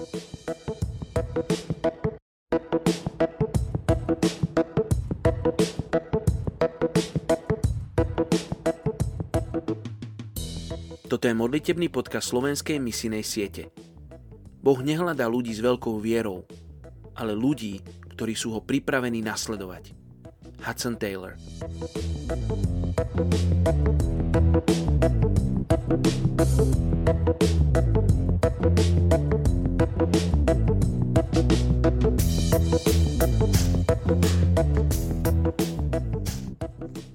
Toto je modlitebný podcast slovenskej misinej siete. Boh nehľadá ľudí s veľkou vierou, ale ľudí, ktorí sú ho pripravení nasledovať. Hudson Taylor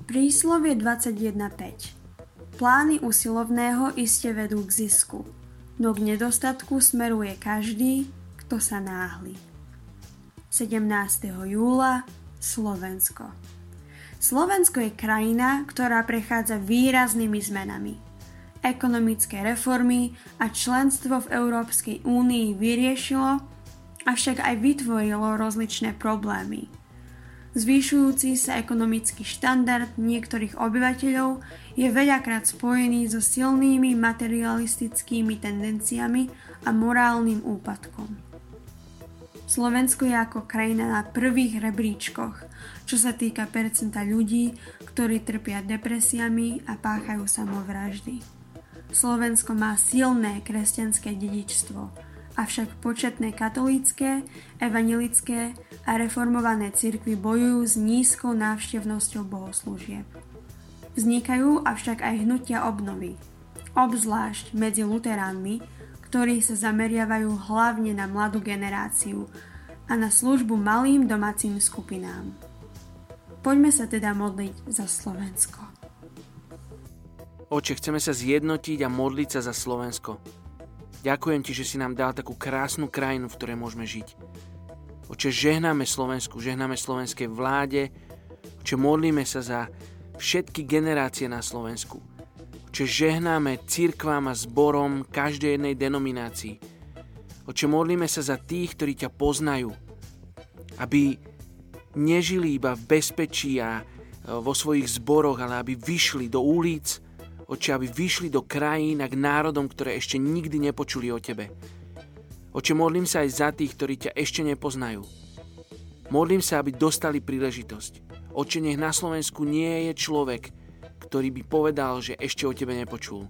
Príslovie 21.5 Plány usilovného iste vedú k zisku, no k nedostatku smeruje každý, kto sa náhli. 17. júla Slovensko Slovensko je krajina, ktorá prechádza výraznými zmenami. Ekonomické reformy a členstvo v Európskej únii vyriešilo, avšak aj vytvorilo rozličné problémy – Zvyšujúci sa ekonomický štandard niektorých obyvateľov je veľakrát spojený so silnými materialistickými tendenciami a morálnym úpadkom. Slovensko je ako krajina na prvých rebríčkoch, čo sa týka percenta ľudí, ktorí trpia depresiami a páchajú samovraždy. Slovensko má silné kresťanské dedičstvo, avšak početné katolícke, evanilické a reformované cirkvy bojujú s nízkou návštevnosťou bohoslúžieb. Vznikajú avšak aj hnutia obnovy, obzvlášť medzi luteránmi, ktorí sa zameriavajú hlavne na mladú generáciu a na službu malým domácim skupinám. Poďme sa teda modliť za Slovensko. Oče, chceme sa zjednotiť a modliť sa za Slovensko. Ďakujem ti, že si nám dal takú krásnu krajinu, v ktorej môžeme žiť. Oče, žehnáme Slovensku, žehnáme slovenskej vláde, oče, modlíme sa za všetky generácie na Slovensku. Oče, žehnáme církvám a zborom každej jednej denominácii. Oče, modlíme sa za tých, ktorí ťa poznajú, aby nežili iba v bezpečí a e, vo svojich zboroch, ale aby vyšli do ulic, Oče, aby vyšli do krajín a k národom, ktoré ešte nikdy nepočuli o Tebe. Oče, modlím sa aj za tých, ktorí ťa ešte nepoznajú. Modlím sa, aby dostali príležitosť. Oče, nech na Slovensku nie je človek, ktorý by povedal, že ešte o Tebe nepočul.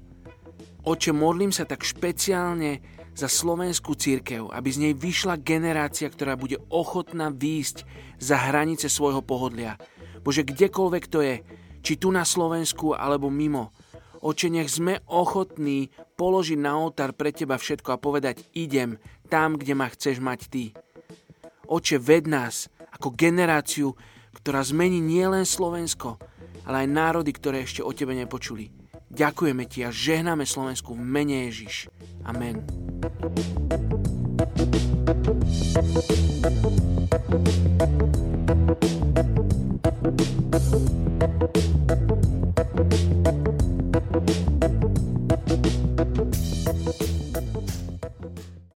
Oče, modlím sa tak špeciálne za slovenskú církev, aby z nej vyšla generácia, ktorá bude ochotná výjsť za hranice svojho pohodlia. Bože, kdekoľvek to je, či tu na Slovensku alebo mimo, Oče, nech sme ochotní položiť na oltár pre Teba všetko a povedať, idem tam, kde ma chceš mať Ty. Oče, ved nás ako generáciu, ktorá zmení nielen Slovensko, ale aj národy, ktoré ešte o Tebe nepočuli. Ďakujeme Ti a žehnáme Slovensku v mene Ježiš. Amen. Thank you.